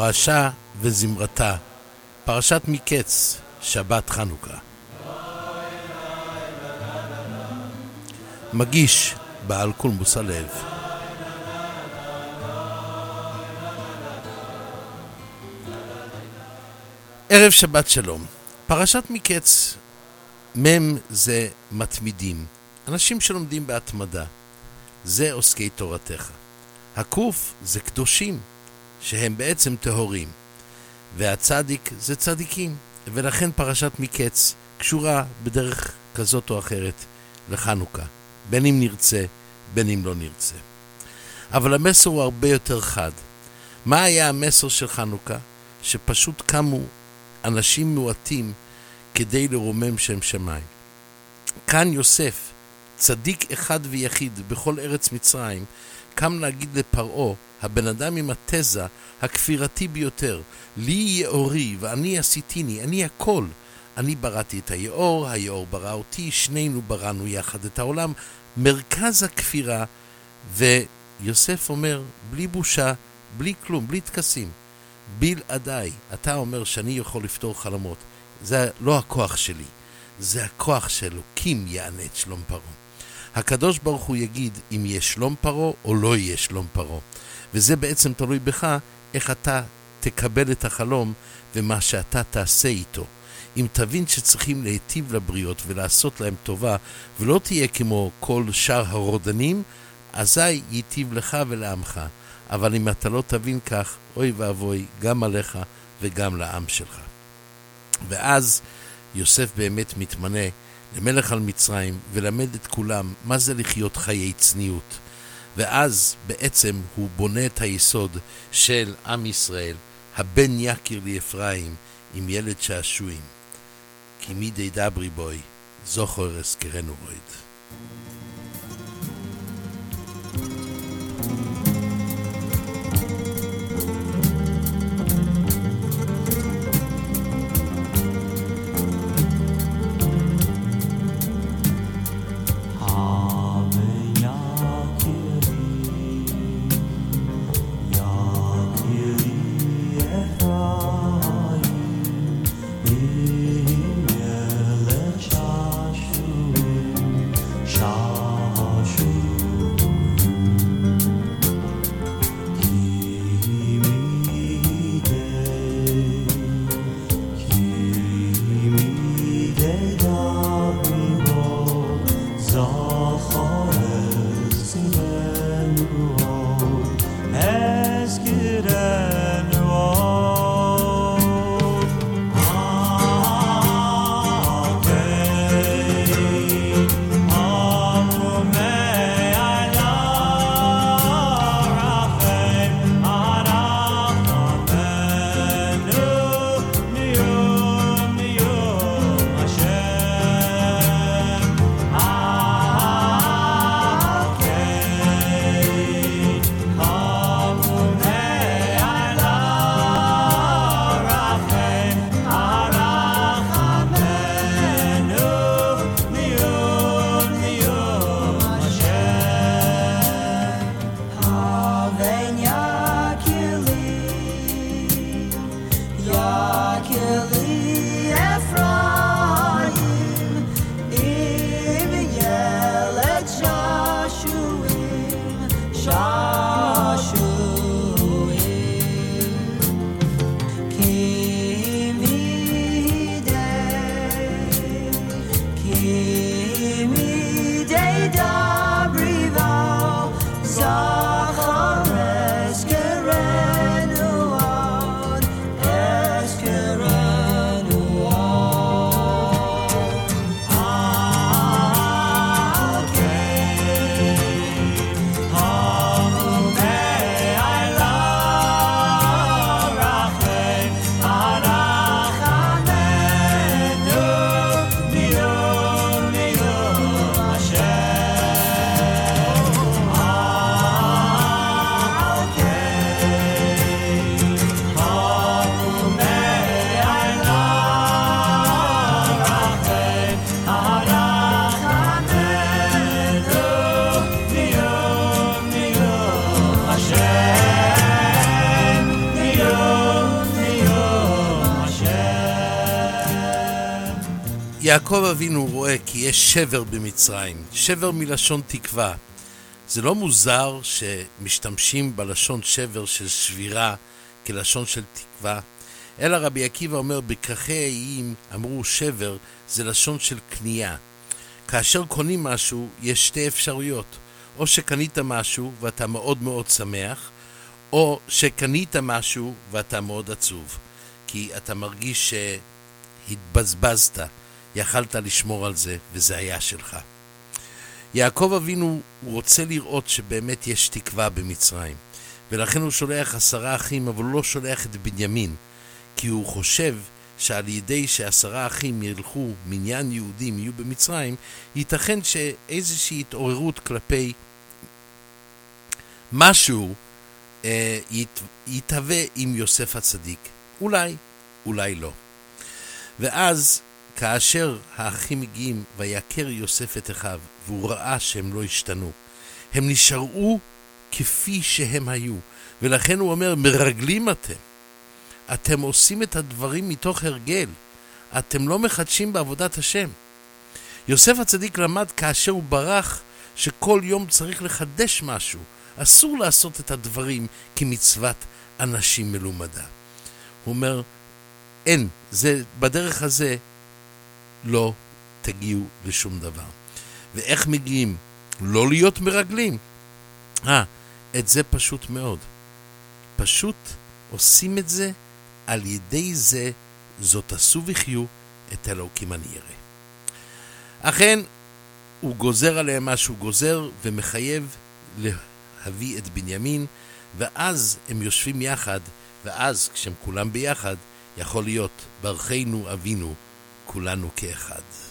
פרשה וזמרתה, פרשת מקץ, שבת חנוכה. מגיש בעל קולמוס הלב. ערב שבת שלום. פרשת מקץ, מ' זה מתמידים, אנשים שלומדים בהתמדה. זה עוסקי תורתך. הקוף זה קדושים, שהם בעצם טהורים. והצדיק זה צדיקים, ולכן פרשת מקץ קשורה בדרך כזאת או אחרת לחנוכה, בין אם נרצה, בין אם לא נרצה. אבל המסר הוא הרבה יותר חד. מה היה המסר של חנוכה? שפשוט קמו אנשים מועטים כדי לרומם שם שמיים. כאן יוסף, צדיק אחד ויחיד בכל ארץ מצרים, קם להגיד לפרעה, הבן אדם עם התזה הכפירתי ביותר, לי יאורי ואני עשיתיני, אני הכל. אני בראתי את היאור, היאור ברא אותי, שנינו בראנו יחד את העולם. מרכז הכפירה, ויוסף אומר, בלי בושה, בלי כלום, בלי טקסים, בלעדיי, אתה אומר שאני יכול לפתור חלומות. זה לא הכוח שלי, זה הכוח שאלוקים יענה את שלום פרעה. הקדוש ברוך הוא יגיד אם יהיה שלום פרעה או לא יהיה שלום פרעה. וזה בעצם תלוי בך איך אתה תקבל את החלום ומה שאתה תעשה איתו. אם תבין שצריכים להיטיב לבריות ולעשות להם טובה, ולא תהיה כמו כל שאר הרודנים, אזי ייטיב לך ולעמך. אבל אם אתה לא תבין כך, אוי ואבוי, גם עליך וגם לעם שלך. ואז יוסף באמת מתמנה למלך על מצרים ולמד את כולם מה זה לחיות חיי צניעות. ואז בעצם הוא בונה את היסוד של עם ישראל, הבן יקיר לי אפרים עם ילד שעשועים. כי מידי דברי בוי, זוכר אזכרנו רויד. יעקב אבינו רואה כי יש שבר במצרים, שבר מלשון תקווה. זה לא מוזר שמשתמשים בלשון שבר של שבירה כלשון של תקווה, אלא רבי עקיבא אומר, בכרכי האיים אמרו שבר זה לשון של קנייה. כאשר קונים משהו, יש שתי אפשרויות. או שקנית משהו ואתה מאוד מאוד שמח, או שקנית משהו ואתה מאוד עצוב. כי אתה מרגיש שהתבזבזת, יכלת לשמור על זה, וזה היה שלך. יעקב אבינו רוצה לראות שבאמת יש תקווה במצרים, ולכן הוא שולח עשרה אחים, אבל לא שולח את בנימין, כי הוא חושב שעל ידי שעשרה אחים ילכו, מניין יהודים יהיו במצרים, ייתכן שאיזושהי התעוררות כלפי משהו אה, ית, יתהווה עם יוסף הצדיק. אולי, אולי לא. ואז, כאשר האחים מגיעים, ויכר יוסף את אחיו, והוא ראה שהם לא השתנו, הם נשארו כפי שהם היו. ולכן הוא אומר, מרגלים אתם. אתם עושים את הדברים מתוך הרגל. אתם לא מחדשים בעבודת השם. יוסף הצדיק למד כאשר הוא ברח שכל יום צריך לחדש משהו. אסור לעשות את הדברים כמצוות אנשים מלומדה. הוא אומר, אין, זה, בדרך הזה לא תגיעו לשום דבר. ואיך מגיעים? לא להיות מרגלים. אה, את זה פשוט מאוד. פשוט עושים את זה על ידי זה זאת עשו וחיו את אלוקים אני אראה. אכן, הוא גוזר עליהם מה שהוא גוזר ומחייב להביא את בנימין, ואז הם יושבים יחד, ואז כשהם כולם ביחד, יכול להיות ברכנו אבינו, כולנו כאחד.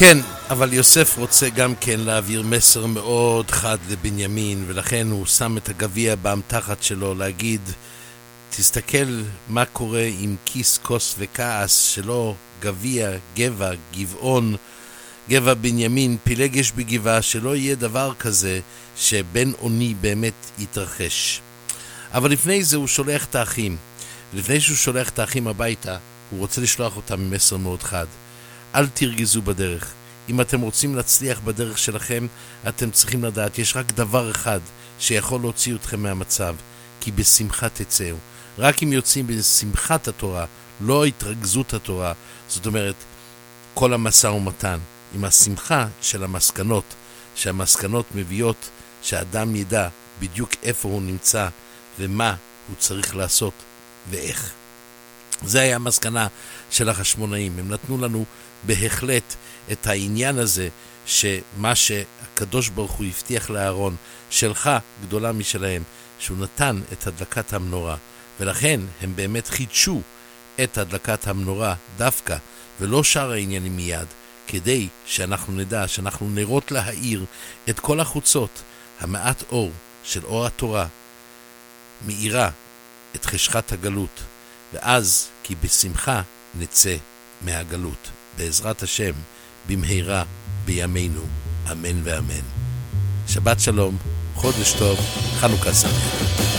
כן, אבל יוסף רוצה גם כן להעביר מסר מאוד חד לבנימין, ולכן הוא שם את הגביע באמתחת שלו להגיד, תסתכל מה קורה עם כיס, כוס וכעס, שלא גביע, גבע, גבעון, גבע בנימין, פילגש בגבעה, שלא יהיה דבר כזה שבן אוני באמת יתרחש. אבל לפני זה הוא שולח את האחים. לפני שהוא שולח את האחים הביתה, הוא רוצה לשלוח אותם מסר מאוד חד. אל תרגזו בדרך. אם אתם רוצים להצליח בדרך שלכם, אתם צריכים לדעת, יש רק דבר אחד שיכול להוציא אתכם מהמצב, כי בשמחה תצאו. רק אם יוצאים בשמחת התורה, לא התרכזות התורה, זאת אומרת, כל המשא ומתן, עם השמחה של המסקנות, שהמסקנות מביאות שאדם ידע בדיוק איפה הוא נמצא ומה הוא צריך לעשות ואיך. זה היה המסקנה של החשמונאים. הם נתנו לנו בהחלט את העניין הזה, שמה שהקדוש ברוך הוא הבטיח לאהרון, שלך גדולה משלהם, שהוא נתן את הדלקת המנורה. ולכן הם באמת חידשו את הדלקת המנורה דווקא, ולא שאר העניינים מיד, כדי שאנחנו נדע שאנחנו נרות להאיר את כל החוצות, המעט אור של אור התורה, מאירה את חשכת הגלות, ואז כי בשמחה נצא מהגלות. בעזרת השם, במהרה בימינו, אמן ואמן. שבת שלום, חודש טוב, חנוכה שמח.